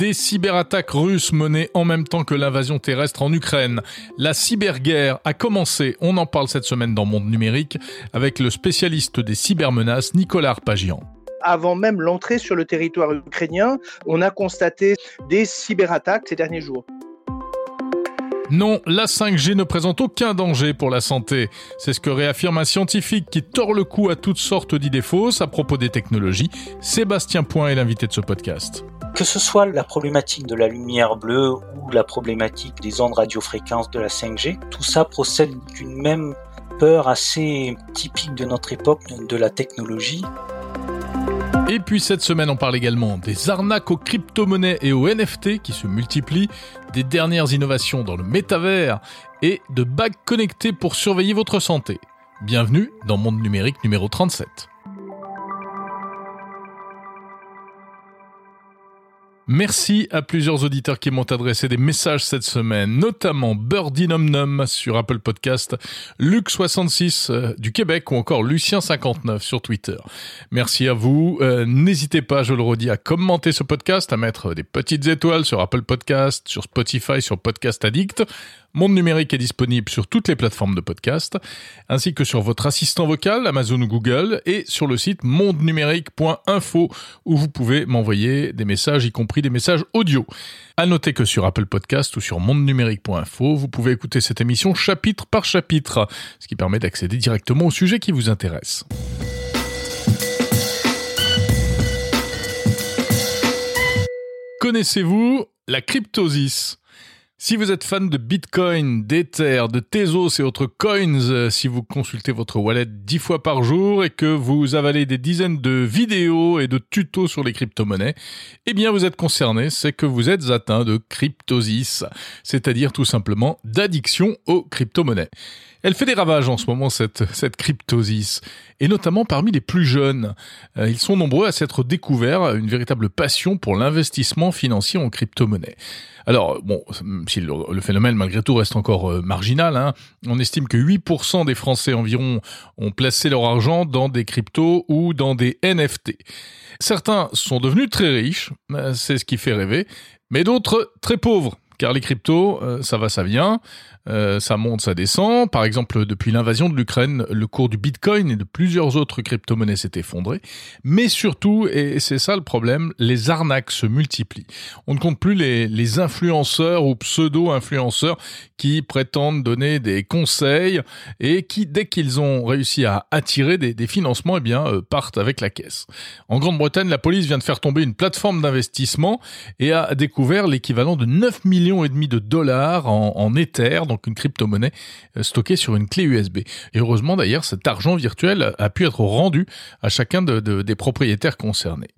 Des cyberattaques russes menées en même temps que l'invasion terrestre en Ukraine. La cyberguerre a commencé, on en parle cette semaine dans Monde Numérique, avec le spécialiste des cybermenaces Nicolas Arpagian avant même l'entrée sur le territoire ukrainien, on a constaté des cyberattaques ces derniers jours. Non, la 5G ne présente aucun danger pour la santé. C'est ce que réaffirme un scientifique qui tord le cou à toutes sortes d'idées fausses à propos des technologies. Sébastien Point est l'invité de ce podcast. Que ce soit la problématique de la lumière bleue ou la problématique des ondes radiofréquences de la 5G, tout ça procède d'une même peur assez typique de notre époque de la technologie. Et puis cette semaine, on parle également des arnaques aux crypto-monnaies et aux NFT qui se multiplient, des dernières innovations dans le métavers et de bagues connectées pour surveiller votre santé. Bienvenue dans Monde Numérique numéro 37. Merci à plusieurs auditeurs qui m'ont adressé des messages cette semaine, notamment Birdie Nom sur Apple Podcast, Luc66 euh, du Québec ou encore Lucien59 sur Twitter. Merci à vous. Euh, n'hésitez pas, je le redis, à commenter ce podcast, à mettre des petites étoiles sur Apple Podcast, sur Spotify, sur Podcast Addict. Monde Numérique est disponible sur toutes les plateformes de podcast, ainsi que sur votre assistant vocal, Amazon ou Google, et sur le site mondenumérique.info, où vous pouvez m'envoyer des messages, y compris des messages audio. À noter que sur Apple Podcast ou sur mondenumérique.info, vous pouvez écouter cette émission chapitre par chapitre, ce qui permet d'accéder directement au sujet qui vous intéresse. Connaissez-vous la cryptosis? Si vous êtes fan de Bitcoin, d'Ether, de Tezos et autres coins, euh, si vous consultez votre wallet dix fois par jour et que vous avalez des dizaines de vidéos et de tutos sur les crypto-monnaies, eh bien vous êtes concerné, c'est que vous êtes atteint de cryptosis, c'est-à-dire tout simplement d'addiction aux crypto-monnaies. Elle fait des ravages en ce moment, cette, cryptosis, et notamment parmi les plus jeunes. Euh, ils sont nombreux à s'être découverts une véritable passion pour l'investissement financier en crypto-monnaie. Alors, bon, si le, phénomène malgré tout reste encore euh, marginal, hein, on estime que 8% des Français environ ont placé leur argent dans des cryptos ou dans des NFT. Certains sont devenus très riches, euh, c'est ce qui fait rêver, mais d'autres très pauvres car les cryptos, ça va, ça vient. Euh, ça monte, ça descend. Par exemple, depuis l'invasion de l'Ukraine, le cours du Bitcoin et de plusieurs autres crypto-monnaies s'est effondré. Mais surtout, et c'est ça le problème, les arnaques se multiplient. On ne compte plus les, influenceurs ou pseudo-influenceurs qui prétendent donner des conseils et qui, dès qu'ils ont réussi à attirer des, financements, eh bien, euh, partent avec la caisse. En Grande-Bretagne, la police vient de faire tomber une plateforme d'investissement et a découvert l'équivalent de 9 millions et demi de dollars en, en Ether, une crypto-monnaie euh, stockée sur une clé USB. Et heureusement d'ailleurs, cet argent virtuel a pu être rendu à chacun des propriétaires concernés.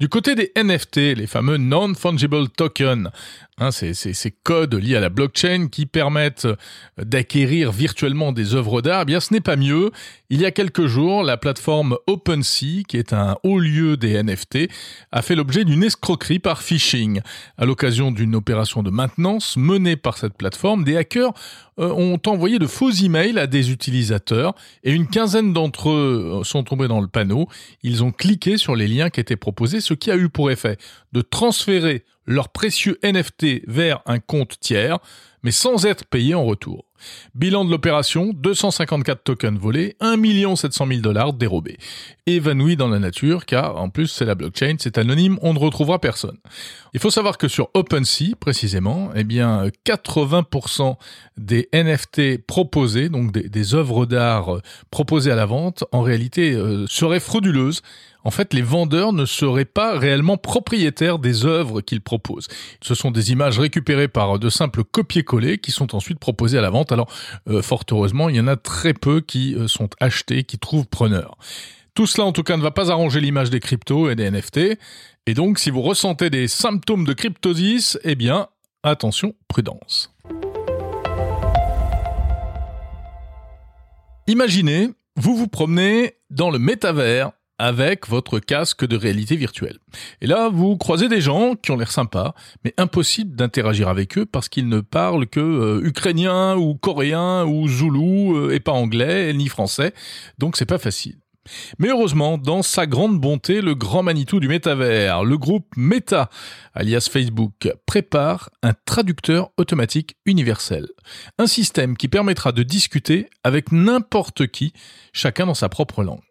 Du côté des NFT, les fameux non-fungible tokens, Hein, ces, codes liés à la blockchain qui permettent d'acquérir virtuellement des œuvres d'art, eh bien ce n'est pas mieux. Il y a quelques jours, la plateforme OpenSea, qui est un haut lieu des NFT, a fait l'objet d'une escroquerie par phishing. À l'occasion d'une opération de maintenance menée par cette plateforme, des hackers euh, ont envoyé de faux emails à des utilisateurs et une quinzaine d'entre eux euh, sont tombés dans le panneau. Ils ont cliqué sur les liens qui étaient proposés, ce qui a eu pour effet de transférer leur précieux NFT vers un compte tiers, mais sans être payés en retour. Bilan de l'opération, 254 tokens volés, 1 700 000 dollars dérobés. Évanoui dans la nature, car en plus c'est la blockchain, c'est anonyme, on ne retrouvera personne. Il faut savoir que sur OpenSea, précisément, eh bien, 80% des NFT proposés, donc des, œuvres d'art proposées à la vente, en réalité euh, seraient frauduleuses en fait, les vendeurs ne seraient pas réellement propriétaires des œuvres qu'ils proposent. Ce sont des images récupérées par de simples copier-coller qui sont ensuite proposées à la vente. Alors, euh, fort heureusement, il y en a très peu qui euh, sont achetés, qui trouvent preneurs. Tout cela, en tout cas, ne va pas arranger l'image des cryptos et des NFT. Et donc, si vous ressentez des symptômes de cryptosis, eh bien, attention, prudence. Imaginez, vous vous promenez dans le métavers avec votre casque de réalité virtuelle. Et là, vous croisez des gens qui ont l'air sympas, mais impossible d'interagir avec eux parce qu'ils ne parlent que euh, ukrainien ou coréen ou zoulou euh, et pas anglais ni français. Donc c'est pas facile. Mais heureusement, dans sa grande bonté, le grand Manitou du métavers, le groupe Meta, alias Facebook, prépare un traducteur automatique universel. Un système qui permettra de discuter avec n'importe qui, chacun dans sa propre langue.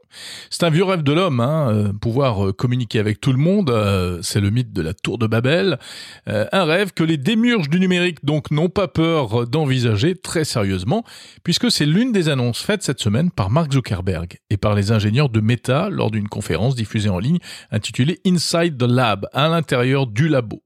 C'est un vieux rêve de l'homme, hein, euh, pouvoir euh, communiquer avec tout le monde, euh, c'est le mythe de la tour de Babel, un rêve que les démurges du numérique donc n'ont pas peur d'envisager très sérieusement, puisque c'est l'une des annonces faites cette semaine par Mark Zuckerberg et par les ingénieurs de Meta lors d'une conférence diffusée en ligne intitulée Inside the Lab, à l'intérieur du labo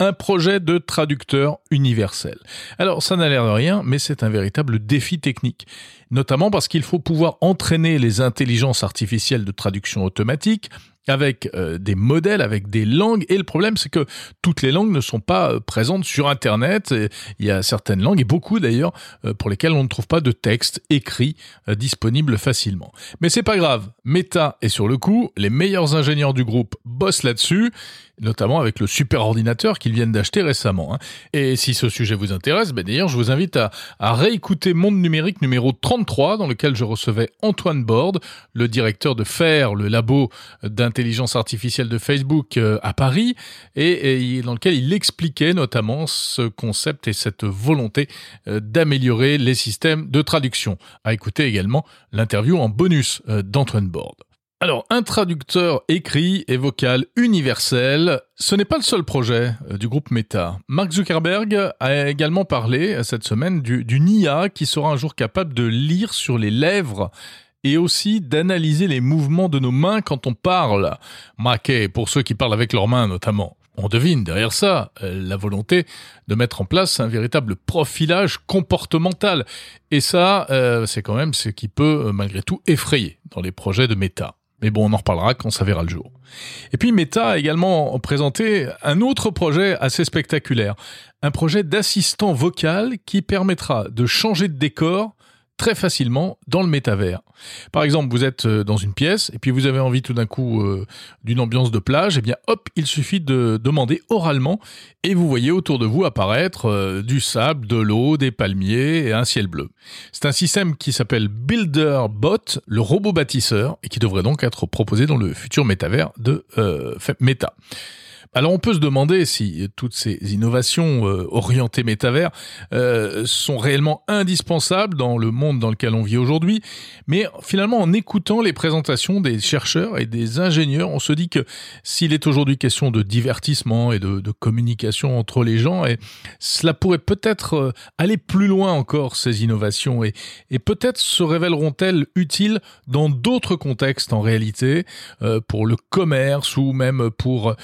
un projet de traducteur universel. Alors ça n'a l'air de rien, mais c'est un véritable défi technique, notamment parce qu'il faut pouvoir entraîner les intelligences artificielles de traduction automatique avec euh, des modèles, avec des langues. Et le problème, c'est que toutes les langues ne sont pas euh, présentes sur Internet. il y a certaines langues, et beaucoup d'ailleurs, euh, pour lesquelles on ne trouve pas de texte écrit disponible facilement. Mais c'est pas grave. Meta est sur le coup. Les meilleurs ingénieurs du groupe bossent là-dessus notamment avec le super ordinateur qu'ils viennent d'acheter récemment. Hein. Et si ce sujet vous intéresse, ben d'ailleurs, je vous invite à, à, réécouter Monde Numérique numéro 33, dans lequel je recevais Antoine Borde, le directeur de FAIR, le labo d'intelligence artificielle de Facebook euh, à Paris, et, dans lequel il expliquait notamment ce concept et cette volonté euh, d'améliorer les systèmes de traduction. À écouter également l'interview en bonus euh, d'Antoine Borde. Alors, un traducteur écrit et vocal universel, ce n'est pas le seul projet du groupe Meta. Mark Zuckerberg a également parlé cette semaine du, du NIA qui sera un jour capable de lire sur les lèvres et aussi d'analyser les mouvements de nos mains quand on parle. Maquet, pour ceux qui parlent avec leurs mains notamment. On devine derrière ça euh, la volonté de mettre en place un véritable profilage comportemental. Et ça, c'est quand même ce qui peut malgré tout effrayer dans les projets de Meta. Mais bon, on en reparlera quand ça verra le jour. Et puis Meta a également présenté un autre projet assez spectaculaire. Un projet d'assistant vocal qui permettra de changer de décor très facilement dans le métavers. Par exemple, vous êtes euh, dans une pièce et puis vous avez envie tout d'un coup euh, d'une ambiance de plage, et eh bien hop, il suffit de demander oralement et vous voyez autour de vous apparaître euh, du sable, de l'eau, des palmiers et un ciel bleu. C'est un système qui s'appelle Builder Bot, le robot bâtisseur, et qui devrait donc être proposé dans le futur métavers de Meta. Alors on peut se demander si toutes ces innovations euh, orientées métavers euh, sont réellement indispensables dans le monde dans lequel on vit aujourd'hui, mais finalement en écoutant les présentations des chercheurs et des ingénieurs, on se dit que s'il est aujourd'hui question de divertissement et de, communication entre les gens, cela pourrait peut-être euh, aller plus loin encore ces innovations et, peut-être se révéleront-elles utiles dans d'autres contextes en réalité, pour le commerce ou même pour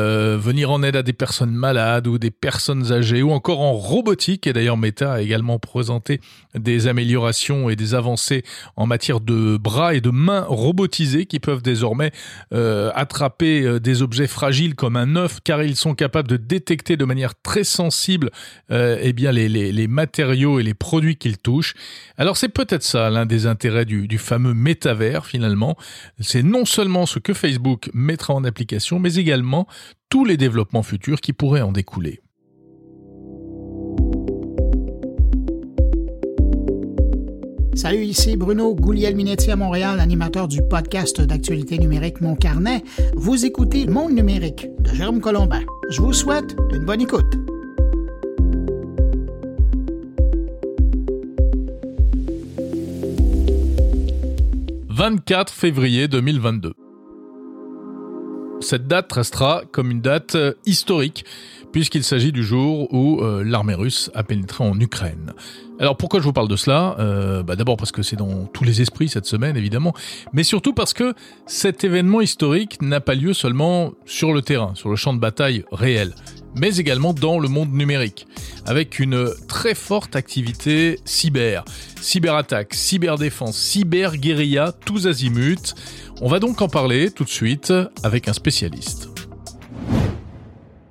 euh, venir en aide à des personnes malades ou des personnes âgées ou encore en robotique. Et d'ailleurs, Meta a également présenté des améliorations et des avancées en matière de bras et de mains robotisés qui peuvent désormais euh, attraper euh, des objets fragiles comme un œuf car ils sont capables de détecter de manière très sensible eh bien les, matériaux et les produits qu'ils touchent. Alors c'est peut-être ça l'un des intérêts du, du fameux métavers finalement. C'est non seulement ce que Facebook mettra en application mais également tous les développements futurs qui pourraient en découler. Salut, ici Bruno Gouliel-Minetti à Montréal, animateur du podcast d'actualité numérique Mon Carnet. Vous écoutez Monde numérique de Jérôme Colombin. Je vous souhaite une bonne écoute. « 24 février 2022 cette date restera comme une date euh, historique, puisqu'il s'agit du jour où euh, l'armée russe a pénétré en Ukraine. Alors pourquoi je vous parle de cela? Euh, bah D'abord parce que c'est dans tous les esprits cette semaine, évidemment, mais surtout parce que cet événement historique n'a pas lieu seulement sur le terrain, sur le champ de bataille réel, mais également dans le monde numérique, avec une très forte activité cyber, cyberattaque, cyberdéfense, cyberguérilla, tous azimuts. On va donc en parler tout de suite avec un spécialiste.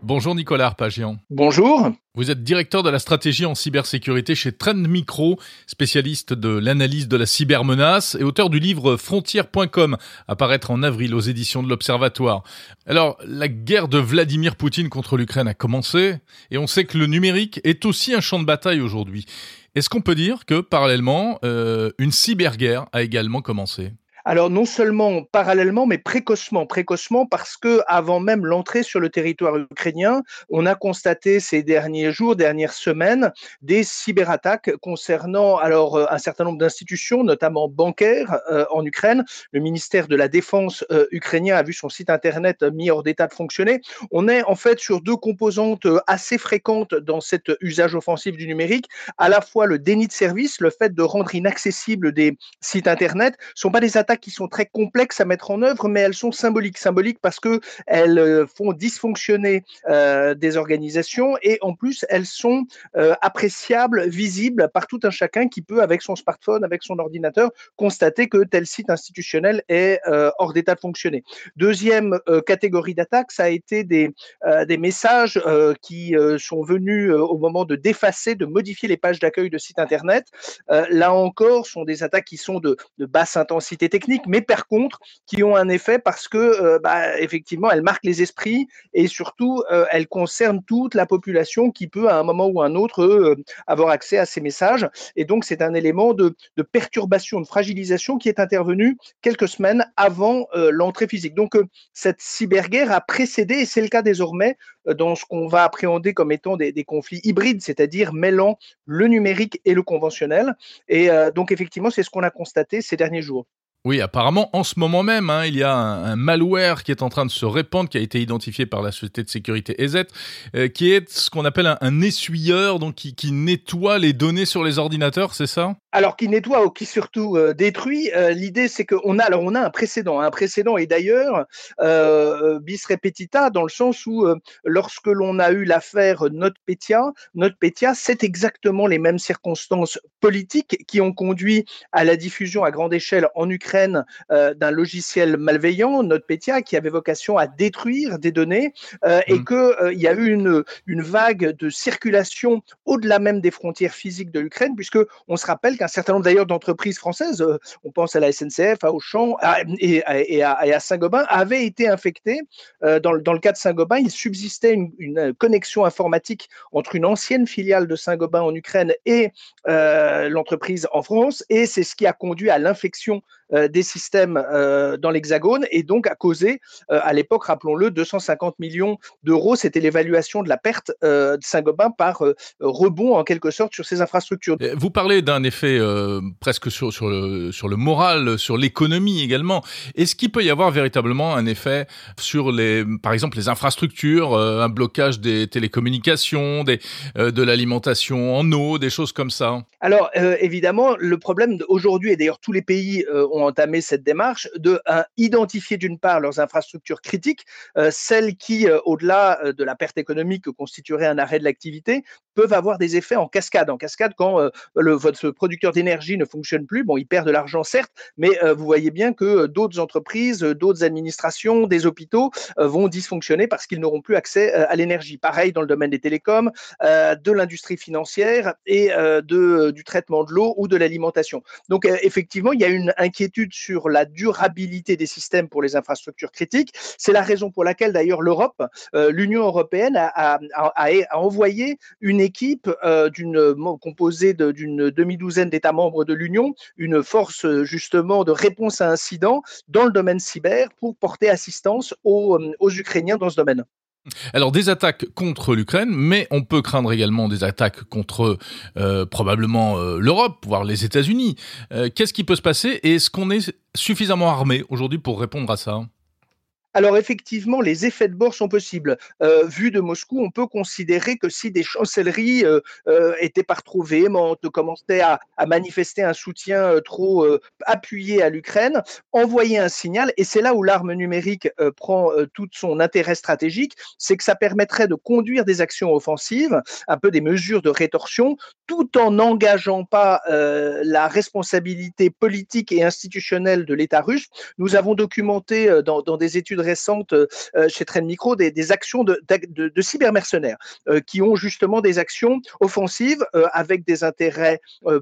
Bonjour Nicolas Arpagian. Bonjour. Vous êtes directeur de la stratégie en cybersécurité chez Trend Micro, spécialiste de l'analyse de la cybermenace et auteur du livre frontière.com, apparaître en avril aux éditions de l'Observatoire. Alors, la guerre de Vladimir Poutine contre l'Ukraine a commencé et on sait que le numérique est aussi un champ de bataille aujourd'hui. Est-ce qu'on peut dire que parallèlement, euh, une cyberguerre a également commencé? Alors non seulement parallèlement, mais précocement, précocement parce que avant même l'entrée sur le territoire ukrainien, on a constaté ces derniers jours, dernières semaines, des cyberattaques concernant alors euh, un certain nombre d'institutions, notamment bancaires euh, en Ukraine. Le ministère de la Défense euh, ukrainien a vu son site internet mis hors d'état de fonctionner. On est en fait sur deux composantes assez fréquentes dans cet usage offensif du numérique, à la fois le déni de service, le fait de rendre inaccessibles des sites internet, sont pas des attaques qui sont très complexes à mettre en œuvre, mais elles sont symboliques. Symboliques parce que elles euh, font dysfonctionner euh, des organisations et en plus elles sont euh, appréciables, visibles par tout un chacun qui peut, avec son smartphone, avec son ordinateur, constater que tel site institutionnel est hors d'état de fonctionner. Deuxième catégorie d'attaques, ça a été des, messages qui sont venus au moment de défacer, de modifier les pages d'accueil de sites internet. là encore, sont des attaques qui sont de basse intensité techniques, mais par contre, qui ont un effet parce que, euh, bah, effectivement, elles marquent les esprits et surtout, euh, elles concernent toute la population qui peut, à un moment ou un autre, euh, avoir accès à ces messages. Et donc, c'est un élément de, perturbation, de fragilisation qui est intervenu quelques semaines avant l'entrée physique. Donc, cette cyberguerre a précédé, et c'est le cas désormais, dans ce qu'on va appréhender comme étant des conflits hybrides, c'est-à-dire mêlant le numérique et le conventionnel. Et donc, effectivement, c'est ce qu'on a constaté ces derniers jours. Oui, apparemment, en ce moment même, hein, il y a un, malware qui est en train de se répandre, qui a été identifié par la société de sécurité EZ, euh, qui est ce qu'on appelle un, essuyeur, donc qui, nettoie les données sur les ordinateurs, c'est ça? Alors, qui nettoie ou qui surtout euh, détruit. Euh, l'idée, c'est qu'on a, alors, on a un précédent, un précédent, et d'ailleurs, bis repetita, dans le sens où, lorsque l'on a eu l'affaire NotPetya, NotPetya, c'est exactement les mêmes circonstances politiques qui ont conduit à la diffusion à grande échelle en Ukraine euh, d'un logiciel malveillant, NotPetya, qui avait vocation à détruire des données euh, et mmh. qu'il euh, y a eu une, une vague de circulation au-delà même des frontières physiques de l'Ukraine, puisque on se rappelle qu'un certain nombre d'ailleurs d'entreprises françaises, on pense à la SNCF, à Auchan et, à, Saint-Gobain, avaient été infectées. Dans, dans, le cas de Saint-Gobain, il subsistait une, une, connexion informatique entre une ancienne filiale de Saint-Gobain en Ukraine et l'entreprise en France, et c'est ce qui a conduit à l'infection des systèmes euh, dans l'Hexagone et donc a causé, euh, à l'époque, rappelons-le, 250 millions d'euros. C'était l'évaluation de la perte de Saint-Gobain par rebond, en quelque sorte, sur ces infrastructures. Vous parlez d'un effet presque sur, sur, le, sur le moral, sur l'économie également. Est-ce qu'il peut y avoir véritablement un effet sur, les, par exemple, les infrastructures, un blocage des télécommunications, des, de l'alimentation en eau, des choses comme ça? Alors, évidemment, le problème aujourd'hui, et d'ailleurs tous les pays ont entamé cette démarche de identifier d'une part leurs infrastructures critiques, euh, celles qui, euh, au-delà euh, de la perte économique que constituerait un arrêt de l'activité, peuvent avoir des effets en cascade. En cascade, quand le, votre producteur d'énergie ne fonctionne plus, bon, il perd de l'argent certes, mais vous voyez bien que d'autres entreprises, d'autres administrations, des hôpitaux vont dysfonctionner parce qu'ils n'auront plus accès à l'énergie. Pareil dans le domaine des télécoms, de l'industrie financière et de, du traitement de l'eau ou de l'alimentation. Donc effectivement, il y a une inquiétude sur la durabilité des systèmes pour les infrastructures critiques. C'est la raison pour laquelle d'ailleurs l'Europe, euh, l'Union européenne a, envoyé une équipe euh, d'une composée d'une demi-douzaine d'États membres de l'Union, une force justement de réponse à incidents dans le domaine cyber pour porter assistance aux, aux Ukrainiens dans ce domaine. Alors des attaques contre l'Ukraine, mais on peut craindre également des attaques contre euh, probablement euh, l'Europe, voire les États-Unis. Euh, qu'est-ce qui peut se passer et est-ce qu'on est suffisamment armé aujourd'hui pour répondre à ça? Alors effectivement, les effets de bord sont possibles. Euh, vu de Moscou, on peut considérer que si des chancelleries euh, euh, étaient par trop véhémentes, commençaient à, manifester un soutien trop appuyé à l'Ukraine, envoyer un signal, et c'est là où l'arme numérique prend tout son intérêt stratégique, c'est que ça permettrait de conduire des actions offensives, un peu des mesures de rétorsion, tout en n'engageant pas la responsabilité politique et institutionnelle de l'État russe. Nous avons documenté dans, dans des études récentes euh, chez Trend Micro des, actions de, de, cybermercenaires euh, qui ont justement des actions offensives euh, avec des intérêts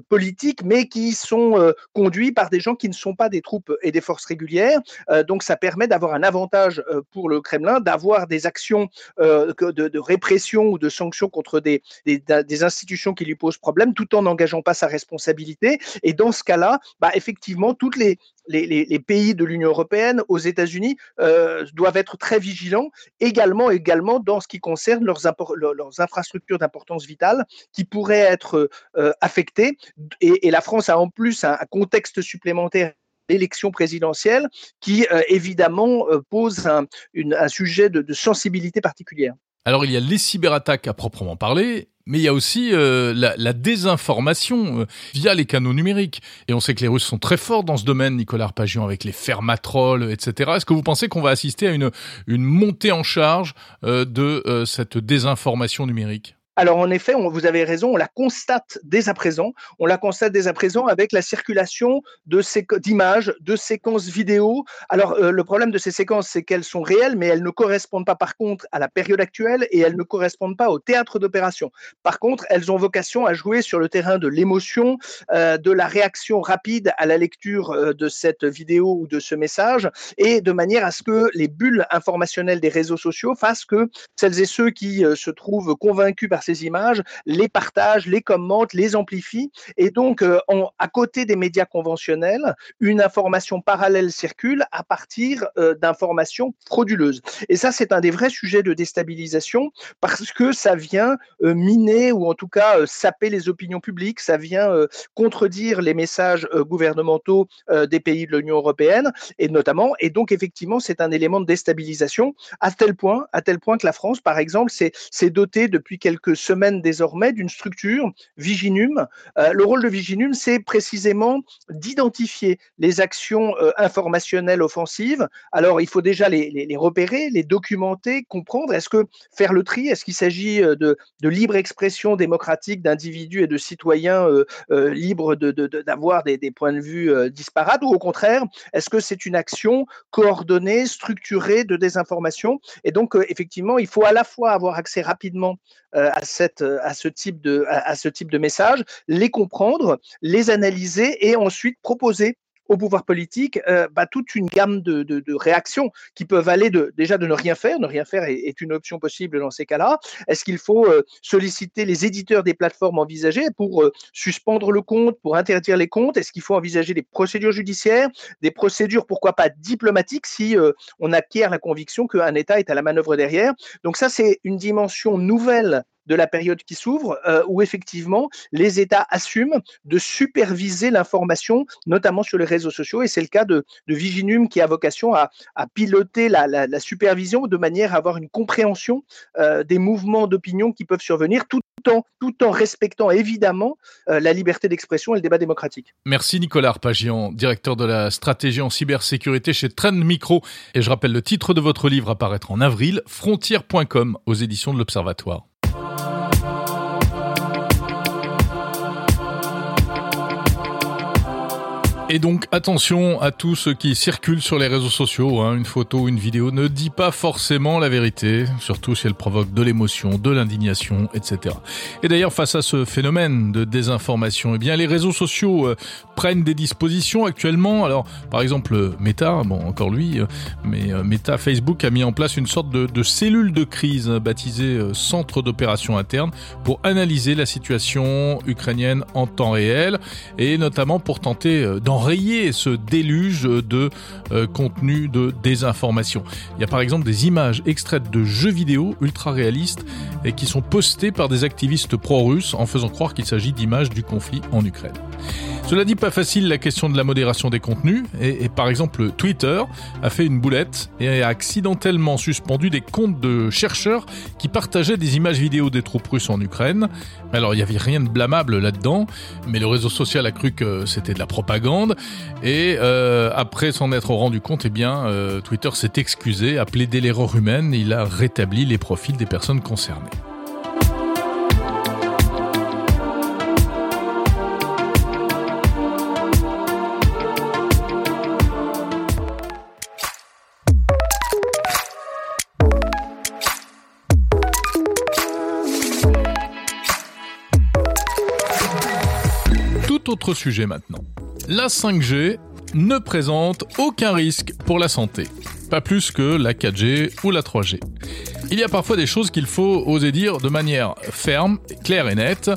politiques, mais qui sont conduits par des gens qui ne sont pas des troupes et des forces régulières. donc ça permet d'avoir un avantage pour le Kremlin, d'avoir des actions de, répression ou de sanctions contre des, des, des, institutions qui lui posent problème, tout en n'engageant pas sa responsabilité. Et dans ce cas-là, bah, effectivement, toutes les les, pays de l'Union européenne, aux États-Unis, euh, doivent être très vigilants également, également dans ce qui concerne leurs, infrastructures d'importance vitale qui pourraient être euh, affectées. Et, la France a en plus un, contexte supplémentaire l'élection présidentielle qui évidemment pose un, sujet de sensibilité particulière. Alors il y a les cyberattaques à proprement parler, mais il y a aussi euh, la, désinformation euh, via les canaux numériques. Et on sait que les Russes sont très forts dans ce domaine, Nicolas Arpagian, avec les fermatrolls, etc. Est-ce que vous pensez qu'on va assister à une, montée en charge euh, de cette désinformation numérique? Alors en effet, vous avez raison, on la constate dès à présent. On la constate dès à présent avec la circulation d'images, de séquences vidéo. Alors euh, le problème de ces séquences, c'est qu'elles sont réelles, mais elles ne correspondent pas par contre à la période actuelle et elles ne correspondent pas au théâtre d'opération. Par contre, elles ont vocation à jouer sur le terrain de l'émotion, euh, de la réaction rapide à la lecture euh, de cette vidéo ou de ce message, et de manière à ce que les bulles informationnelles des réseaux sociaux fassent que celles et ceux qui se trouvent convaincus par ces images, les partagent, les commentent, les amplifient. Et donc, euh, à côté des médias conventionnels, une information parallèle circule à partir euh, d'informations frauduleuses. Et ça, c'est un des vrais sujets de déstabilisation parce que ça vient euh, miner ou en tout cas saper les opinions publiques, ça vient contredire les messages gouvernementaux des pays de l'Union européenne et notamment. Et donc, effectivement, c'est un élément de déstabilisation à tel point, à tel point que la France, par exemple, s'est dotée depuis quelques semaine désormais d'une structure, Viginum. Euh, le rôle de Viginum, c'est précisément d'identifier les actions euh, informationnelles offensives. Alors, il faut déjà les, repérer, les documenter, comprendre. Est-ce que faire le tri, est-ce qu'il s'agit euh, de, libre expression démocratique d'individus et de citoyens libres d'avoir de, des, points de vue disparates ou au contraire, est-ce que c'est une action coordonnée, structurée de désinformation? Et donc, effectivement, il faut à la fois avoir accès rapidement à euh, à, ce type de, à, ce type de message, les comprendre, les analyser et ensuite proposer au pouvoir politique euh, bah, toute une gamme de, réactions qui peuvent aller de, déjà de ne rien faire. Ne rien faire est, une option possible dans ces cas-là. Est-ce qu'il faut euh, solliciter les éditeurs des plateformes envisagées pour suspendre le compte, pour interdire les comptes? Est-ce qu'il faut envisager des procédures judiciaires, des procédures, pourquoi pas diplomatiques, si on acquiert la conviction qu'un État est à la manœuvre derrière? Donc ça, c'est une dimension nouvelle de la période qui s'ouvre, euh, où effectivement les États assument de superviser l'information, notamment sur les réseaux sociaux. Et c'est le cas de, Viginum qui a vocation à, piloter la, supervision de manière à avoir une compréhension euh, des mouvements d'opinion qui peuvent survenir, tout en, respectant évidemment euh, la liberté d'expression et le débat démocratique. Merci Nicolas Arpagian, directeur de la stratégie en cybersécurité chez Trend Micro. Et je rappelle le titre de votre livre apparaître en avril, frontière.com aux éditions de l'Observatoire. Et donc attention à tout ce qui circule sur les réseaux sociaux. Hein. Une photo une vidéo ne dit pas forcément la vérité, surtout si elle provoque de l'émotion, de l'indignation, etc. Et d'ailleurs, face à ce phénomène de désinformation, eh bien les réseaux sociaux euh, prennent des dispositions actuellement. Alors, par exemple, Meta, bon encore lui, euh, mais euh, Meta, Facebook a mis en place une sorte de, cellule de crise baptisée Centre d'opération interne pour analyser la situation ukrainienne en temps réel et notamment pour tenter d'en enrayer ce déluge de euh, contenu de désinformation. Il y a par exemple des images extraites de jeux vidéo ultra réalistes et qui sont postées par des activistes pro-russes en faisant croire qu'il s'agit d'images du conflit en Ukraine. Cela dit pas facile la question de la modération des contenus et, par exemple Twitter a fait une boulette et a accidentellement suspendu des comptes de chercheurs qui partageaient des images vidéo des troupes russes en Ukraine. Alors il n'y avait rien de blâmable là-dedans, mais le réseau social a cru que c'était de la propagande et euh, après s'en être rendu compte, eh bien euh, Twitter s'est excusé, a plaidé l'erreur humaine, il a rétabli les profils des personnes concernées. Autre sujet maintenant. La 5G ne présente aucun risque pour la santé, pas plus que la 4G ou la 3G. Il y a parfois des choses qu'il faut oser dire de manière ferme, claire et nette.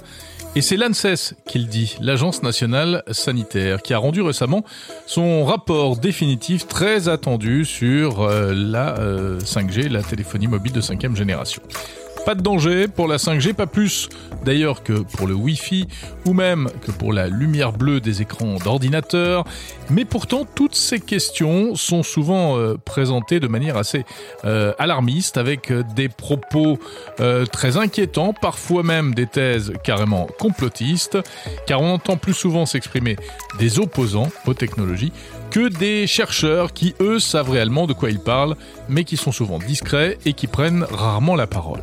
Et c'est l'ANSES qui le dit, l'Agence nationale sanitaire, qui a rendu récemment son rapport définitif très attendu sur euh, la 5G, la téléphonie mobile de cinquième génération. Pas de danger pour la 5G, pas plus d'ailleurs que pour le Wi-Fi ou même que pour la lumière bleue des écrans d'ordinateur. Mais pourtant, toutes ces questions sont souvent euh, présentées de manière assez euh, alarmiste avec euh, des propos très inquiétants, parfois même des thèses carrément complotistes, car on entend plus souvent s'exprimer des opposants aux technologies que des chercheurs qui, eux, savent réellement de quoi ils parlent, mais qui sont souvent discrets et qui prennent rarement la parole.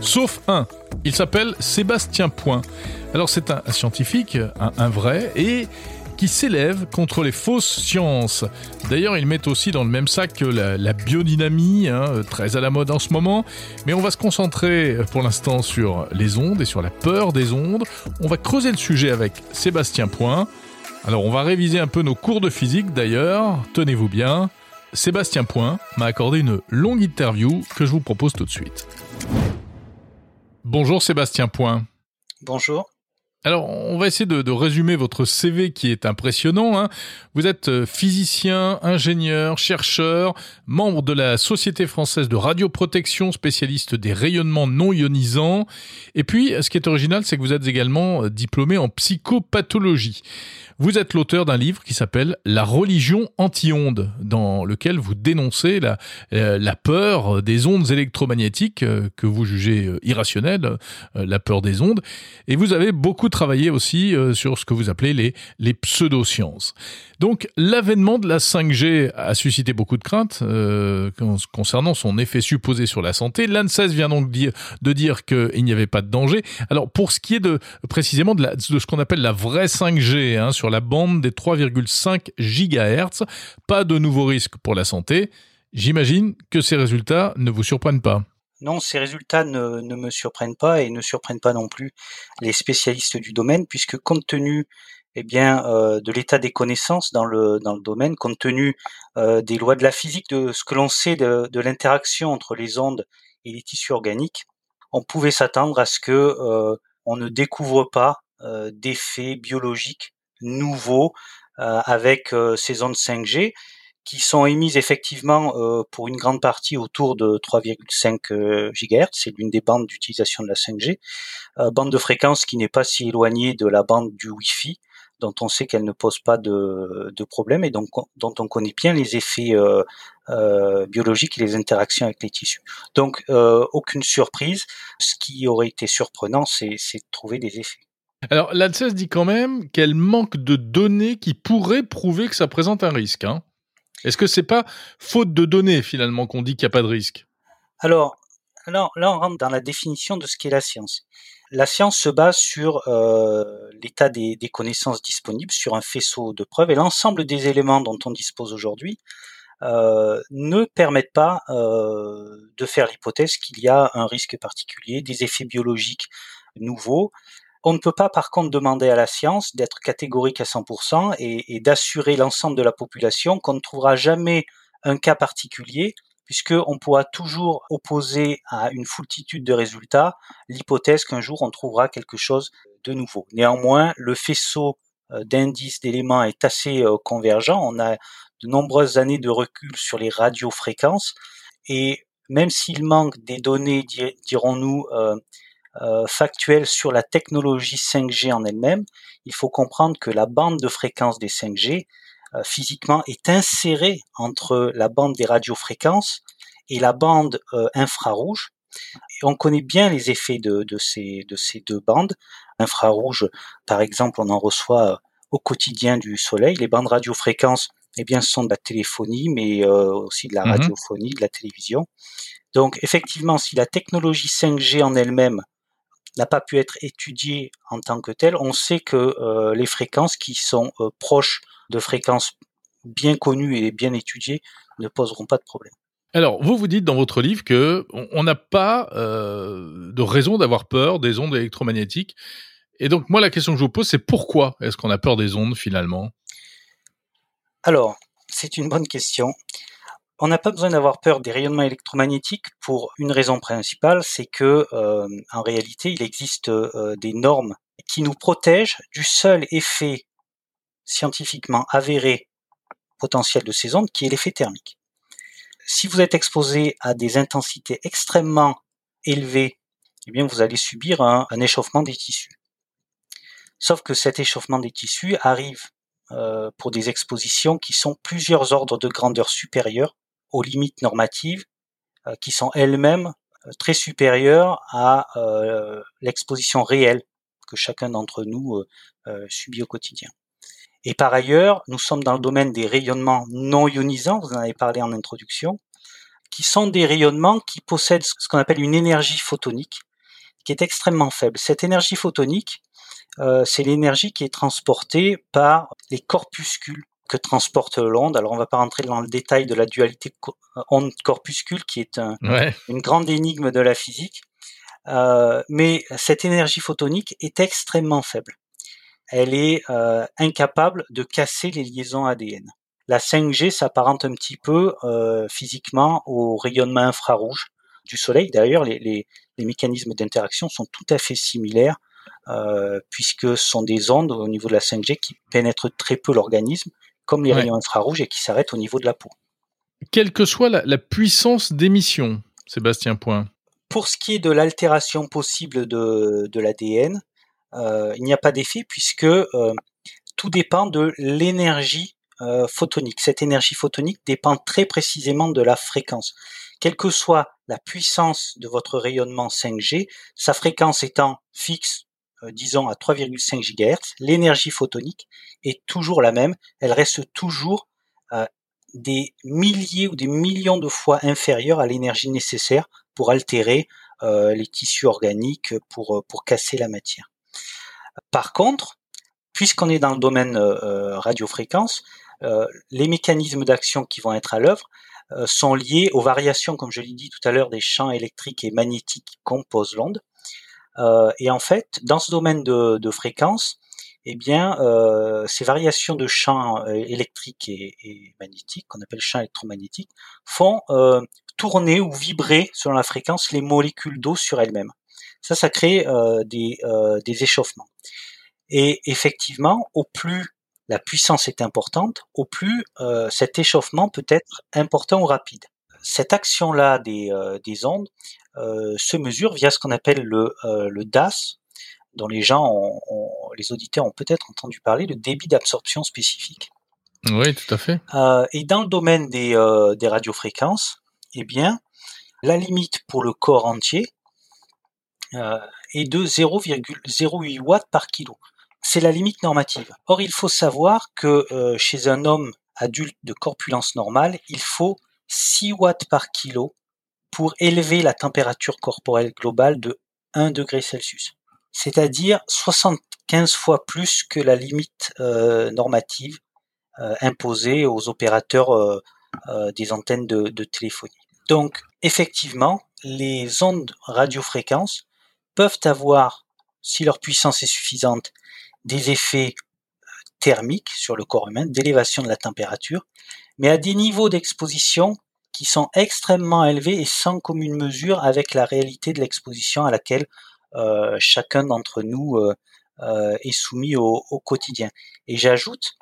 Sauf un, il s'appelle Sébastien Point. Alors c'est un, scientifique, un, vrai, et qui s'élève contre les fausses sciences. D'ailleurs, il met aussi dans le même sac que la, biodynamie, hein, très à la mode en ce moment. Mais on va se concentrer pour l'instant sur les ondes et sur la peur des ondes. On va creuser le sujet avec Sébastien Point. Alors on va réviser un peu nos cours de physique d'ailleurs, tenez-vous bien. Sébastien Point m'a accordé une longue interview que je vous propose tout de suite. Bonjour Sébastien Point. Bonjour. Alors, on va essayer de, résumer votre CV qui est impressionnant. Hein. Vous êtes euh, physicien, ingénieur, chercheur, membre de la Société française de radioprotection, spécialiste des rayonnements non ionisants. Et puis, ce qui est original, c'est que vous êtes également euh, diplômé en psychopathologie. Vous êtes l'auteur d'un livre qui s'appelle La religion anti-ondes, dans lequel vous dénoncez la, euh, peur des ondes électromagnétiques euh, que vous jugez euh, irrationnelles, la peur des ondes. Et vous avez beaucoup travaillé aussi sur ce que vous appelez les, les pseudosciences. Donc l'avènement de la 5G a suscité beaucoup de craintes euh, concernant son effet supposé sur la santé. L'ANSES vient donc de dire qu'il n'y avait pas de danger. Alors pour ce qui est précisément de, de ce qu'on appelle la vraie 5G hein, sur la bande des 3,5 GHz, pas de nouveaux risques pour la santé. J'imagine que ces résultats ne vous surprennent pas. Non, ces résultats ne, me surprennent pas et ne surprennent pas non plus les spécialistes du domaine, puisque compte tenu eh bien, euh, de l'état des connaissances dans le, dans le domaine, compte tenu euh, des lois de la physique, de ce que l'on sait de, l'interaction entre les ondes et les tissus organiques, on pouvait s'attendre à ce que euh, on ne découvre pas d'effets biologiques nouveaux avec ces ondes 5G qui sont émises effectivement pour une grande partie autour de 3,5 GHz, c'est l'une des bandes d'utilisation de la 5G, bande de fréquence qui n'est pas si éloignée de la bande du Wi-Fi, dont on sait qu'elle ne pose pas de, de problème et dont on connaît bien les effets euh, euh, biologiques et les interactions avec les tissus. Donc euh, aucune surprise. Ce qui aurait été surprenant, c'est de trouver des effets. Alors l'ANSES dit quand même qu'elle manque de données qui pourraient prouver que ça présente un risque. Hein. Est-ce que c'est pas faute de données finalement qu'on dit qu'il n'y a pas de risque? Alors, là on rentre dans la définition de ce qu'est la science. La science se base sur euh, l'état des, connaissances disponibles, sur un faisceau de preuves, et l'ensemble des éléments dont on dispose aujourd'hui euh, ne permettent pas euh, de faire l'hypothèse qu'il y a un risque particulier, des effets biologiques nouveaux. On ne peut pas par contre demander à la science d'être catégorique à 100% et, d'assurer l'ensemble de la population qu'on ne trouvera jamais un cas particulier puisqu'on pourra toujours opposer à une foultitude de résultats l'hypothèse qu'un jour on trouvera quelque chose de nouveau. Néanmoins, le faisceau euh, d'indices, d'éléments est assez euh, convergent. On a de nombreuses années de recul sur les radiofréquences et même s'il manque des données, dirons-nous, euh, factuelles sur la technologie 5G en elle-même, il faut comprendre que la bande de fréquence des 5G euh, physiquement est inséré entre la bande des radiofréquences et la bande euh, infrarouge. Et on connaît bien les effets de, de, ces, de ces deux bandes. Infrarouge, par exemple, on en reçoit euh, au quotidien du Soleil. Les bandes radiofréquences, eh bien, ce sont de la téléphonie, mais aussi de la mmh radiophonie, de la télévision. Donc, effectivement, si la technologie 5G en elle-même n'a pas pu être étudiée en tant que telle, on sait que les fréquences qui sont proches de fréquences bien connues et bien étudiées ne poseront pas de problème. Alors, vous vous dites dans votre livre que on n'a pas euh, de raison d'avoir peur des ondes électromagnétiques. Et donc, moi, la question que je vous pose, c'est pourquoi est-ce qu'on a peur des ondes finalement? Alors, c'est une bonne question. On n'a pas besoin d'avoir peur des rayonnements électromagnétiques pour une raison principale, c'est que euh, en réalité, il existe euh, des normes qui nous protège du seul effet scientifiquement avéré potentiel de ces ondes, qui est l'effet thermique. Si vous êtes exposé à des intensités extrêmement élevées, eh bien vous allez subir un, échauffement des tissus. Sauf que cet échauffement des tissus arrive euh, pour des expositions qui sont plusieurs ordres de grandeur supérieurs aux limites normatives, euh, qui sont elles-mêmes euh, très supérieures à l'exposition réelle que chacun d'entre nous subit au quotidien. Et par ailleurs, nous sommes dans le domaine des rayonnements non ionisants, vous en avez parlé en introduction, qui sont des rayonnements qui possèdent ce qu'on appelle une énergie photonique, qui est extrêmement faible. Cette énergie photonique, euh, c'est l'énergie qui est transportée par les corpuscules que transporte l'onde. Alors on ne va pas rentrer dans le détail de la dualité onde-corpuscule, qui est une grande énigme de la physique. Euh, mais cette énergie photonique est extrêmement faible elle est euh, incapable de casser les liaisons ADN. La 5G s'apparente un petit peu euh, physiquement au rayonnement infrarouge du Soleil. D'ailleurs, les, les, les, mécanismes d'interaction sont tout à fait similaires euh, puisque ce sont des ondes au niveau de la 5G qui pénètrent très peu l'organisme, comme les rayons infrarouges, et qui s'arrêtent au niveau de la peau. Quelle que soit la, la puissance d'émission, Sébastien Point. Pour ce qui est de l'altération possible de, de l'ADN, euh, il n'y a pas d'effet puisque euh, tout dépend de l'énergie euh, photonique. Cette énergie photonique dépend très précisément de la fréquence. Quelle que soit la puissance de votre rayonnement 5G, sa fréquence étant fixe, disons à 3,5 GHz, l'énergie photonique est toujours la même. Elle reste toujours des milliers ou des millions de fois inférieure à l'énergie nécessaire pour altérer les tissus organiques, pour, pour casser la matière. Par contre, puisqu'on est dans le domaine euh, euh, radiofréquence, euh, les mécanismes d'action qui vont être à l'œuvre sont liés aux variations, comme je l'ai dit tout à l'heure, des champs électriques et magnétiques qui composent l'onde. Et en fait, dans ce domaine de, fréquence, eh bien, ces variations de champs électriques et, magnétiques, qu'on appelle champs électromagnétiques, font tourner ou vibrer selon la fréquence les molécules d'eau sur elles-mêmes. Ça, ça crée euh, des, euh, des échauffements. Et effectivement, au plus la puissance est importante, au plus euh, cet échauffement peut être important ou rapide. Cette action-là des, des ondes se mesure via ce qu'on appelle le, le DAS, dont les gens, ont, les auditeurs ont peut-être entendu parler, le débit d'absorption spécifique. Oui, tout à fait. et dans le domaine des, des radiofréquences, eh bien, la limite pour le corps entier, euh, et de 0,08 watts par kilo. C'est la limite normative. Or, il faut savoir que euh, chez un homme adulte de corpulence normale, il faut 6 watts par kilo pour élever la température corporelle globale de 1 degré Celsius. C'est-à-dire 75 fois plus que la limite euh, normative imposée aux opérateurs des antennes de, de, téléphonie. Donc, effectivement, les ondes radiofréquences peuvent avoir, si leur puissance est suffisante, des effets euh, thermiques sur le corps humain, d'élévation de la température, mais à des niveaux d'exposition qui sont extrêmement élevés et sans commune mesure avec la réalité de l'exposition à laquelle euh, chacun d'entre nous euh, est soumis au, quotidien. Et j'ajoute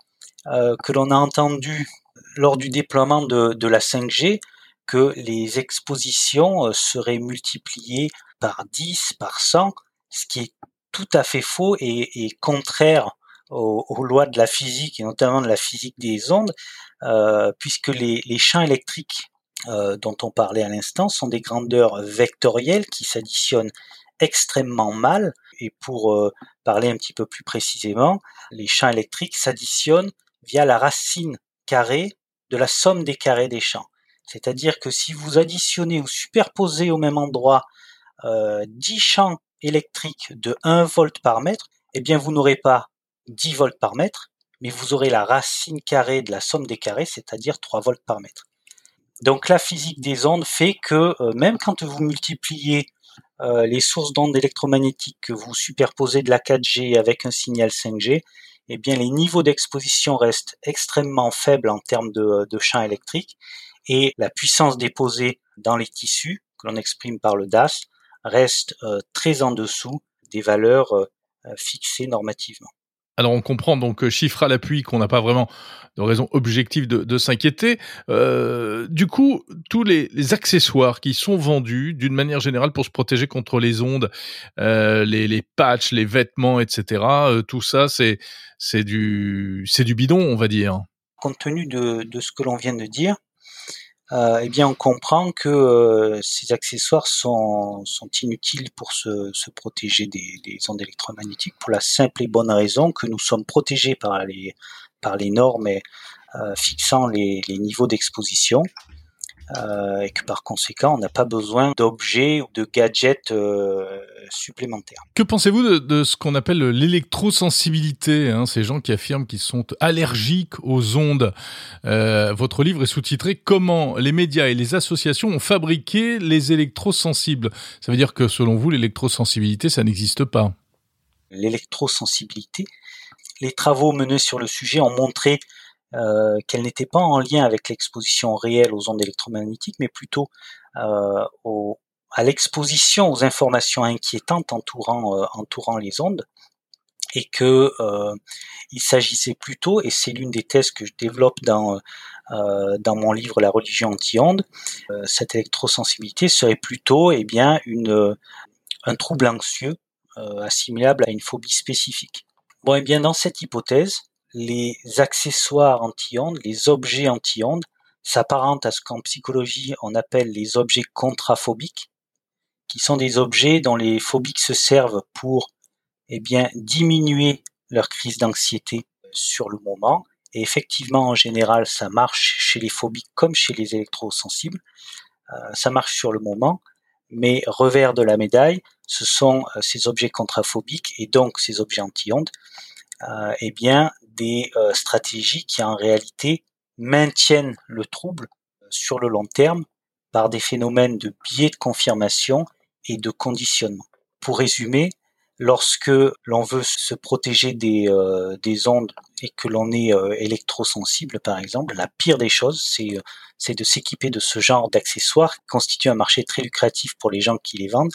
que l'on a entendu lors du déploiement de, la 5G que les expositions seraient multipliées par 10, par 100, ce qui est tout à fait faux et, contraire aux, lois de la physique et notamment de la physique des ondes, euh, puisque les, champs électriques euh, dont on parlait à l'instant sont des grandeurs vectorielles qui s'additionnent extrêmement mal. Et pour euh, parler un petit peu plus précisément, les champs électriques s'additionnent via la racine carrée de la somme des carrés des champs. C'est-à-dire que si vous additionnez ou superposez au même endroit euh, 10 champs électriques de 1 volt par mètre, eh bien vous n'aurez pas 10 volts par mètre, mais vous aurez la racine carrée de la somme des carrés, c'est-à-dire 3 volts par mètre. Donc la physique des ondes fait que euh, même quand vous multipliez euh, les sources d'ondes électromagnétiques que vous superposez de la 4G avec un signal 5G, eh bien les niveaux d'exposition restent extrêmement faibles en termes de, de champs électriques et la puissance déposée dans les tissus, que l'on exprime par le DAS, reste euh, très en dessous des valeurs euh, fixé normativement. Alors on comprend donc euh, chiffre à l'appui qu'on n'a pas vraiment de raison objective de, s'inquiéter. Euh, du coup, tous les, accessoires qui sont vendus d'une manière générale pour se protéger contre les ondes, euh, les, les patchs, les vêtements, etc. tout ça, c'est c'est du c'est du bidon, on va dire. Compte tenu de, de ce que l'on vient de dire, euh, eh bien on comprend que euh, ces accessoires sont, inutiles pour se, protéger des, des, ondes électromagnétiques pour la simple et bonne raison que nous sommes protégés par les, par les normes euh, fixant les niveaux d'exposition euh, et que par conséquent, on n'a pas besoin d'objets ou de gadgets euh, supplémentaires. Que pensez-vous de, de, ce qu'on appelle l'électrosensibilité hein, Ces gens qui affirment qu'ils sont allergiques aux ondes? Euh, votre livre est sous-titré Comment les médias et les associations ont fabriqué les électrosensibles. Ça veut dire que selon vous, l'électrosensibilité, ça n'existe pas. L'électrosensibilité, les travaux menés sur le sujet ont montré euh, qu'elle n'était pas en lien avec l'exposition réelle aux ondes électromagnétiques, mais plutôt euh, au, à l'exposition aux informations inquiétantes entourant, euh, entourant les ondes, et que euh, il s'agissait plutôt, et c'est l'une des thèses que je développe dans euh, dans mon livre La religion anti-ondes, cette électrosensibilité serait plutôt, eh bien, une un trouble anxieux assimilable à une phobie spécifique. Bon, et eh bien, dans cette hypothèse, les accessoires anti-ondes, les objets anti-ondes, s'apparentent à ce qu'en psychologie on appelle les objets contraphobiques, qui sont des objets dont les phobiques se servent pour eh bien, diminuer leur crise d'anxiété sur le moment. Et effectivement, en général, ça marche chez les phobiques comme chez les électrosensibles. Euh, ça marche sur le moment, mais revers de la médaille, ce sont euh, ces objets contraphobiques et donc ces objets anti-ondes euh, eh bien des euh, stratégies qui en réalité maintiennent le trouble euh, sur le long terme par des phénomènes de biais de confirmation et de conditionnement. Pour résumer, lorsque l'on veut se protéger des, des ondes et que l'on est électrosensible, par exemple, la pire des choses, c'est, c'est de s'équiper de ce genre d'accessoires qui constitue un marché très lucratif pour les gens qui les vendent.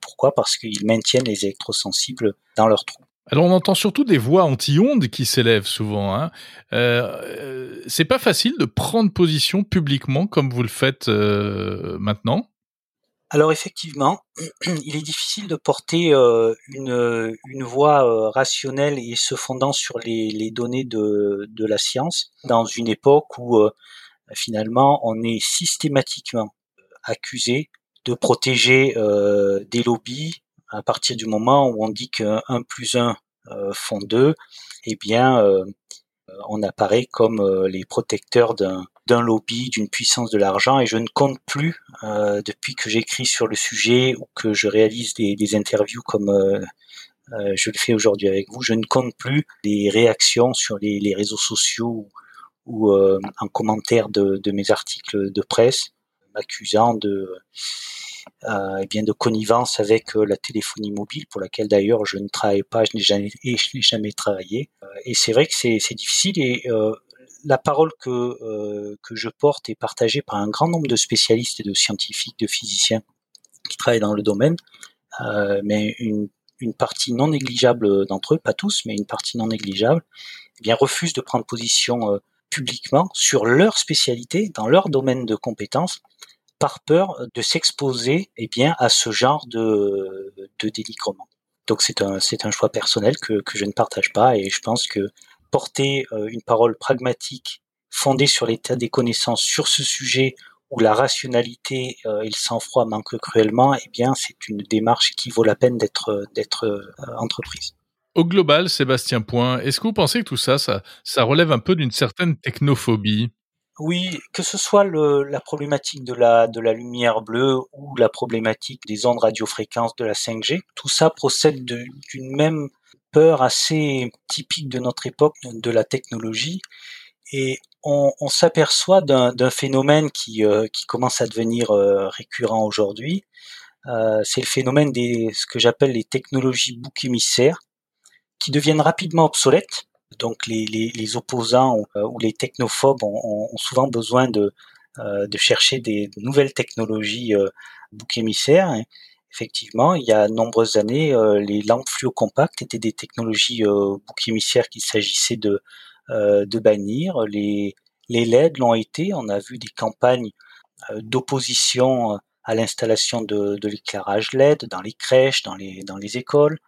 Pourquoi? Parce qu'ils maintiennent les électrosensibles dans leur trou. Alors on entend surtout des voix anti-ondes qui s'élèvent souvent. Hein. Euh, c'est pas facile de prendre position publiquement comme vous le faites euh, maintenant? Alors effectivement, il est difficile de porter euh, une, une voix euh, rationnelle et se fondant sur les, les données de, de, la science dans une époque où euh, finalement on est systématiquement accusé de protéger des lobbies, à partir du moment où on dit que 1 plus 1 euh, font 2, eh bien, euh, on apparaît comme euh, les protecteurs d'un d'un lobby, d'une puissance de l'argent, et je ne compte plus, euh, depuis que j'écris sur le sujet ou que je réalise des, des interviews comme euh, je le fais aujourd'hui avec vous, je ne compte plus les réactions sur les, les réseaux sociaux ou, ou en commentaire de, de, mes articles de presse m'accusant de euh, et bien de connivence avec euh, la téléphonie mobile, pour laquelle d'ailleurs je ne travaille pas, je n'ai jamais, je n'ai jamais travaillé. Euh, et c'est vrai que c'est, difficile et la parole que, que je porte est partagée par un grand nombre de spécialistes et de scientifiques, de physiciens qui travaillent dans le domaine, euh, mais une, une, partie non négligeable d'entre eux, pas tous, mais une partie non négligeable, eh bien refuse de prendre position euh, publiquement sur leur spécialité, dans leur domaine de compétences, par peur de s'exposer eh bien à ce genre de, dénigrement. Donc c'est un c'est un choix personnel que, que je ne partage pas et je pense que porter euh, une parole pragmatique fondée sur l'état des connaissances sur ce sujet où la rationalité euh, et le sang-froid manquent cruellement, eh bien c'est une démarche qui vaut la peine d'être d'être euh, entreprise. Au global, Sébastien Point, est-ce que vous pensez que tout ça, ça, ça relève un peu d'une certaine technophobie? Oui, que ce soit le, la problématique de la, lumière bleue ou la problématique des ondes radiofréquences de la 5G, tout ça procède d'une même peur assez typique de notre époque, de la technologie. Et on, s'aperçoit d'un phénomène qui, euh, qui commence à devenir euh, récurrent aujourd'hui. Euh, C'est le phénomène des ce que j'appelle les technologies bouc émissaires, qui deviennent rapidement obsolètes donc les, opposants euh, ou les technophobes ont, souvent besoin de, euh, de chercher des nouvelles technologies euh, bouc émissaires. Effectivement, il y a nombreuses années, euh, les lampes fluocompactes étaient des technologies euh, bouc émissaires qu'il s'agissait de, euh, bannir. Les, les LED l'ont été. On a vu des campagnes euh, d'opposition à l'installation de, l'éclairage LED dans les crèches, dans les écoles.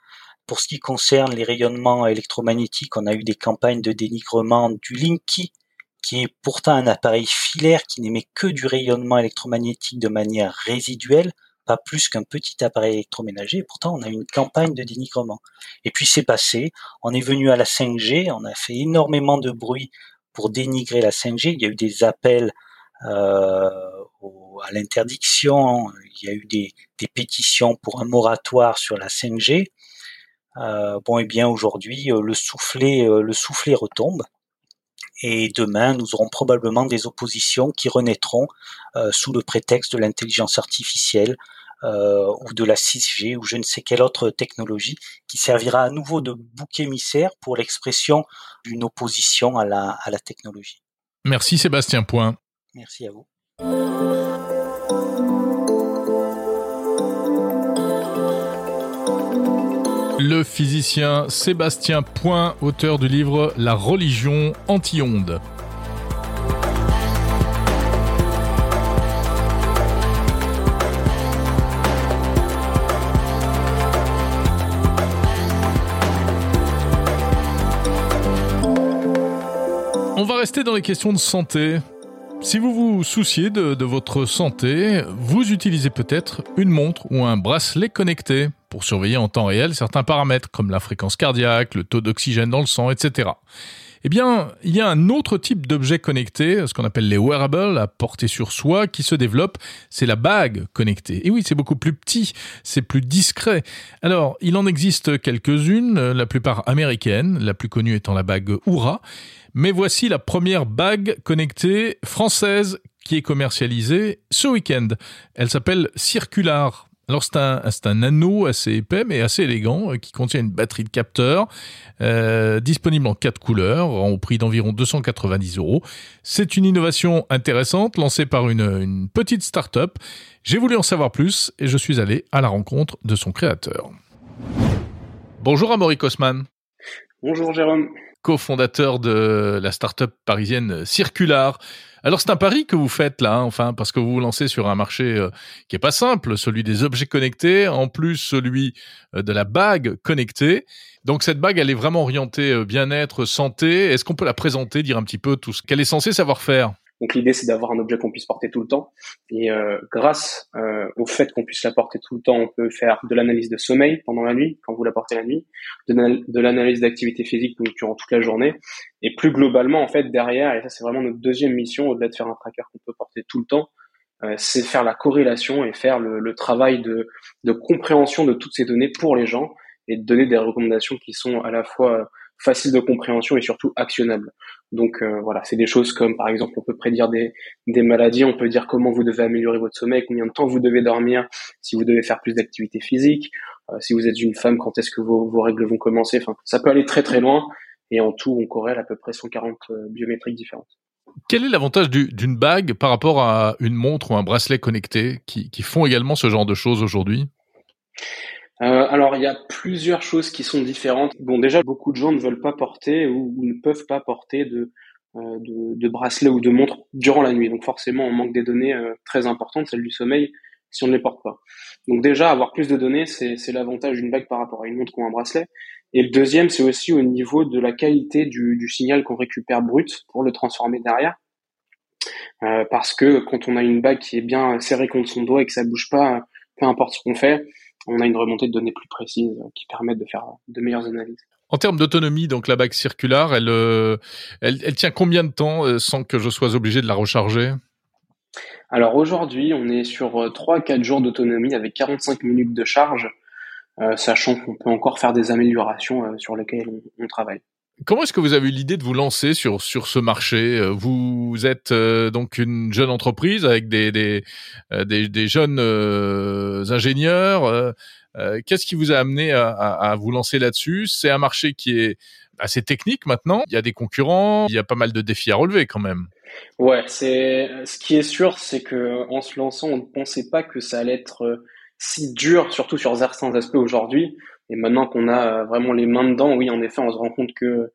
Pour ce qui concerne les rayonnements électromagnétiques, on a eu des campagnes de dénigrement du Linky, qui est pourtant un appareil filaire qui n'émet que du rayonnement électromagnétique de manière résiduelle, pas plus qu'un petit appareil électroménager. pourtant, on a une campagne de dénigrement. Et puis c'est passé. On est venu à la 5G. On a fait énormément de bruit pour dénigrer la 5G. Il y a eu des appels euh, à l'interdiction. Il y a eu des, des, pétitions pour un moratoire sur la 5G. Euh, bon, et eh bien aujourd'hui, euh, le soufflet, euh, le soufflet retombe. Et demain, nous aurons probablement des oppositions qui renaîtront euh, sous le prétexte de l'intelligence artificielle euh, ou de la 6G ou je ne sais quelle autre technologie qui servira à nouveau de bouc émissaire pour l'expression d'une opposition à la, à la technologie. Merci Sébastien Point. Merci à vous. Le physicien Sébastien Point, auteur du livre La religion anti-onde. On va rester dans les questions de santé. Si vous vous souciez de, de votre santé, vous utilisez peut-être une montre ou un bracelet connecté pour surveiller en temps réel certains paramètres comme la fréquence cardiaque, le taux d'oxygène dans le sang, etc. Eh bien, il y a un autre type d'objet connecté, ce qu'on appelle les wearables, à porter sur soi, qui se développe, c'est la bague connectée. Et oui, c'est beaucoup plus petit, c'est plus discret. Alors, il en existe quelques-unes, la plupart américaines, la plus connue étant la bague Oura, mais voici la première bague connectée française qui est commercialisée ce week-end. Elle s'appelle Circular. Alors c'est un, anneau assez épais mais assez élégant euh, qui contient une batterie de capteur euh, disponible en quatre couleurs au prix d'environ 290 euros. C'est une innovation intéressante lancée par une, une petite start-up. J'ai voulu en savoir plus et je suis allé à la rencontre de son créateur. Bonjour Amaury Kosman. Bonjour Jérôme cofondateur de la start-up parisienne Circular. Alors c'est un pari que vous faites là, hein, enfin parce que vous vous lancez sur un marché euh, qui est pas simple, celui des objets connectés, en plus celui euh, de la bague connectée. Donc cette bague, elle est vraiment orientée euh, bien-être, santé. Est-ce qu'on peut la présenter, dire un petit peu tout ce qu'elle est censée savoir faire? Donc l'idée c'est d'avoir un objet qu'on puisse porter tout le temps. Et euh, grâce euh, au fait qu'on puisse la porter tout le temps, on peut faire de l'analyse de sommeil pendant la nuit, quand vous la portez la nuit, de, l'analyse d'activité physique durant toute la journée. Et plus globalement, en fait, derrière, et ça c'est vraiment notre deuxième mission, au-delà de faire un tracker qu'on peut porter tout le temps, euh, c'est faire la corrélation et faire le, le travail de, de compréhension de toutes ces données pour les gens et de donner des recommandations qui sont à la fois facile de compréhension et surtout actionnable. Donc euh, voilà, c'est des choses comme par exemple on peut prédire des, des maladies, on peut dire comment vous devez améliorer votre sommeil, combien de temps vous devez dormir, si vous devez faire plus d'activité physique, euh, si vous êtes une femme, quand est-ce que vos, vos règles vont commencer. Enfin, ça peut aller très très loin et en tout on corrèle à peu près 140 euh, biométriques différentes. Quel est l'avantage d'une bague par rapport à une montre ou un bracelet connecté qui, qui font également ce genre de choses aujourd'hui? Euh, alors, il y a plusieurs choses qui sont différentes. Bon, déjà, beaucoup de gens ne veulent pas porter ou, ne peuvent pas porter de, euh, bracelet ou de montre durant la nuit. Donc, forcément, on manque des données euh, très importantes, celles du sommeil, si on ne les porte pas. Donc, déjà, avoir plus de données, c'est l'avantage d'une bague par rapport à une montre ou un bracelet. Et le deuxième, c'est aussi au niveau de la qualité du, du signal qu'on récupère brut pour le transformer derrière. Euh, parce que quand on a une bague qui est bien serrée contre son doigt et que ça bouge pas, peu importe ce qu'on fait, on a une remontée de données plus précise qui permettent de faire de meilleures analyses. En termes d'autonomie, donc la bague circulaire, elle, euh, elle, elle, tient combien de temps euh, sans que je sois obligé de la recharger? Alors aujourd'hui, on est sur 3-4 euh, jours d'autonomie avec 45 minutes de charge, sachant qu'on peut encore faire des améliorations sur lesquelles on travaille. Comment est-ce que vous avez eu l'idée de vous lancer sur sur ce marché euh, Vous êtes euh, donc une jeune entreprise avec des des euh, des, des, jeunes ingénieurs. Qu'est-ce qui vous a amené à, à, à vous lancer là-dessus? C'est un marché qui est assez technique maintenant. Il y a des concurrents, il y a pas mal de défis à relever quand même. Ouais, c'est ce qui est sûr, c'est que en se lançant, on ne pensait pas que ça allait être si dur, surtout sur certains aspects aujourd'hui. Et maintenant qu'on a vraiment les mains dedans, oui, en effet, on se rend compte que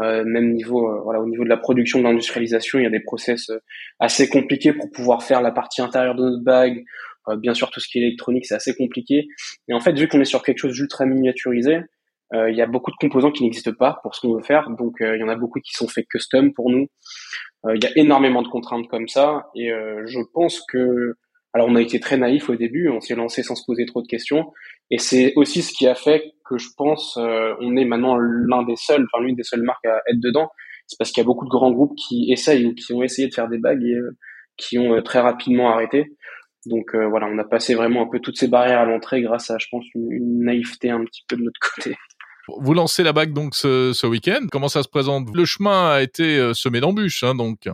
euh, même niveau, euh, voilà, au niveau de la production, de l'industrialisation, il y a des process euh, assez compliqués pour pouvoir faire la partie intérieure de notre bague. bien sûr, tout ce qui est électronique, c'est assez compliqué. Et en fait, vu qu'on est sur quelque chose d'ultra miniaturisé, il y a beaucoup de composants qui n'existent pas pour ce qu'on veut faire. Donc, il y en a beaucoup qui sont faits custom pour nous. Il y a énormément de contraintes comme ça. Et je pense que alors on a été très naïf au début, on s'est lancé sans se poser trop de questions, et c'est aussi ce qui a fait que je pense euh, on est maintenant l'un des seuls, enfin l'une des seules marques à être dedans. C'est parce qu'il y a beaucoup de grands groupes qui essayent ou qui ont essayé de faire des bagues et euh, qui ont euh, très rapidement arrêté. Donc voilà, on a passé vraiment un peu toutes ces barrières à l'entrée grâce à, je pense, une, naïveté un petit peu de notre côté. Vous lancez la bague donc ce, ce week-end. Comment ça se présente? Le chemin a été semé d'embûches, hein, donc.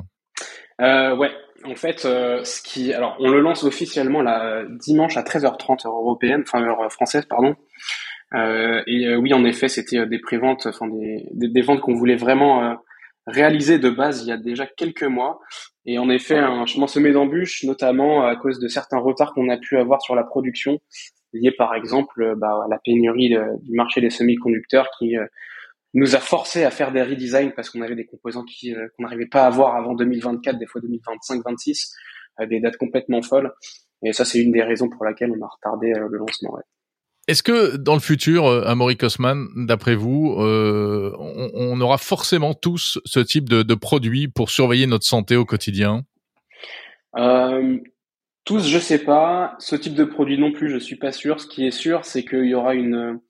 Euh, ouais, en fait, euh, ce qui, alors, on le lance officiellement là dimanche à 13h30 heure européenne, enfin heure française, pardon. Euh, et euh, oui, en effet, c'était des préventes, enfin des, des, ventes qu'on voulait vraiment réaliser de base il y a déjà quelques mois. Et en effet, un chemin semé d'embûches, notamment à cause de certains retards qu'on a pu avoir sur la production, liés par exemple bah, à la pénurie du marché des semi-conducteurs qui nous a forcé à faire des redesigns parce qu'on avait des composants qui euh, qu'on n'arrivait pas à avoir avant 2024, des fois 2025-26, euh, des dates complètement folles. Et ça, c'est une des raisons pour laquelle on a retardé euh, le lancement. Est-ce que dans le futur, Amaury Cosman, d'après vous, on, aura forcément tous ce type de, de produit pour surveiller notre santé au quotidien? Tous, je sais pas. Ce type de produit non plus, je suis pas sûr. Ce qui est sûr, c'est qu'il y aura une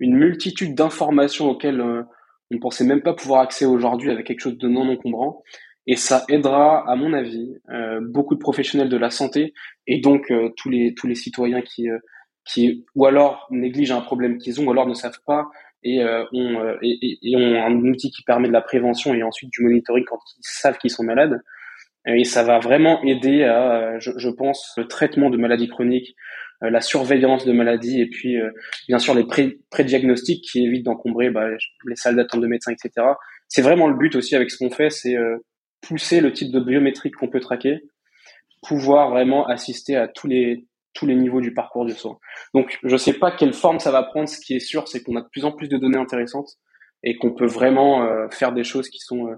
une multitude d'informations auxquelles euh, on ne pensait même pas pouvoir accéder aujourd'hui avec quelque chose de non encombrant. Et ça aidera, à mon avis, euh, beaucoup de professionnels de la santé et donc euh, tous les tous les citoyens qui qui ou alors négligent un problème qu'ils ont ou alors ne savent pas et ont et, et, ont un outil qui permet de la prévention et ensuite du monitoring quand ils savent qu'ils sont malades. Et ça va vraiment aider à, je, je pense, le traitement de maladies chroniques, euh, la surveillance de maladies et puis euh, bien sûr les pré prédiagnostics qui évitent d'encombrer bah, les salles d'attente de médecins, etc. C'est vraiment le but aussi avec ce qu'on fait, c'est euh, pousser le type de biométrique qu'on peut traquer, pouvoir vraiment assister à tous les tous les niveaux du parcours de soins. Donc je sais pas quelle forme ça va prendre. Ce qui est sûr, c'est qu'on a de plus en plus de données intéressantes et qu'on peut vraiment faire des choses qui sont,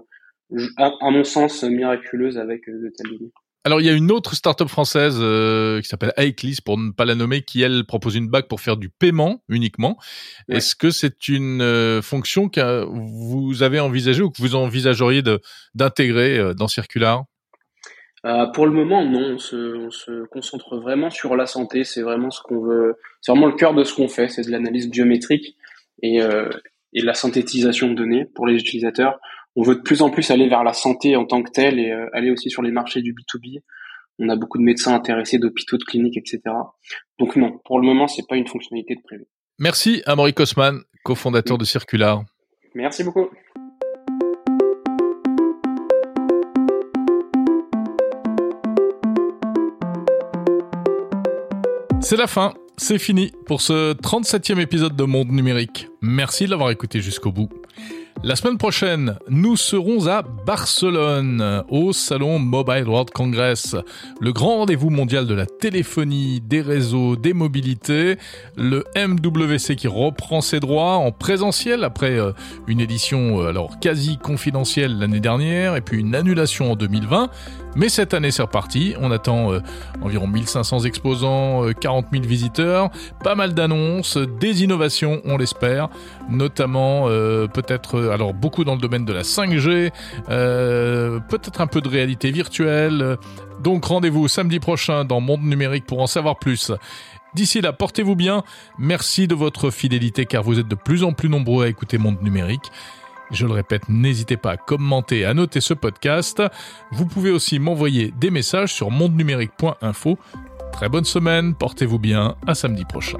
à, mon sens, miraculeuses avec de telles données. Alors il y a une autre startup française euh, qui s'appelle Aiklis pour ne pas la nommer qui elle propose une bague pour faire du paiement uniquement. Est-ce que c'est une euh, fonction que vous avez envisagé ou que vous envisageriez d'intégrer euh, dans Circular? Pour le moment non, on se, on se, concentre vraiment sur la santé. C'est vraiment ce qu'on veut. C'est vraiment le cœur de ce qu'on fait, c'est de l'analyse biométrique et, et la synthétisation de données pour les utilisateurs on veut de plus en plus aller vers la santé en tant que telle et euh, aller aussi sur les marchés du B2B. On a beaucoup de médecins intéressés, d'hôpitaux, de cliniques, etc. Donc non, pour le moment, c'est pas une fonctionnalité de prévu. Merci à Maury Kosman, cofondateur de Circular. Merci beaucoup. C'est la fin, c'est fini pour ce 37e épisode de Monde Numérique. Merci de l'avoir écouté jusqu'au bout. La semaine prochaine, nous serons à Barcelone, au salon Mobile World Congress, le grand rendez-vous mondial de la téléphonie, des réseaux, des mobilités, le MWC qui reprend ses droits en présentiel après euh, une édition euh, alors quasi confidentielle l'année dernière et puis une annulation en 2020. Mais cette année, c'est reparti. On attend euh, environ 1500 exposants, 40 000 visiteurs, pas mal d'annonces, des innovations, on l'espère, notamment peut-être alors beaucoup dans le domaine de la 5G, euh, peut-être un peu de réalité virtuelle. Donc rendez-vous samedi prochain dans Monde Numérique pour en savoir plus. D'ici là, portez-vous bien. Merci de votre fidélité car vous êtes de plus en plus nombreux à écouter Monde Numérique. Je le répète, n'hésitez pas à commenter, à noter ce podcast. Vous pouvez aussi m'envoyer des messages sur mondenumérique.info. Très bonne semaine, portez-vous bien, à samedi prochain.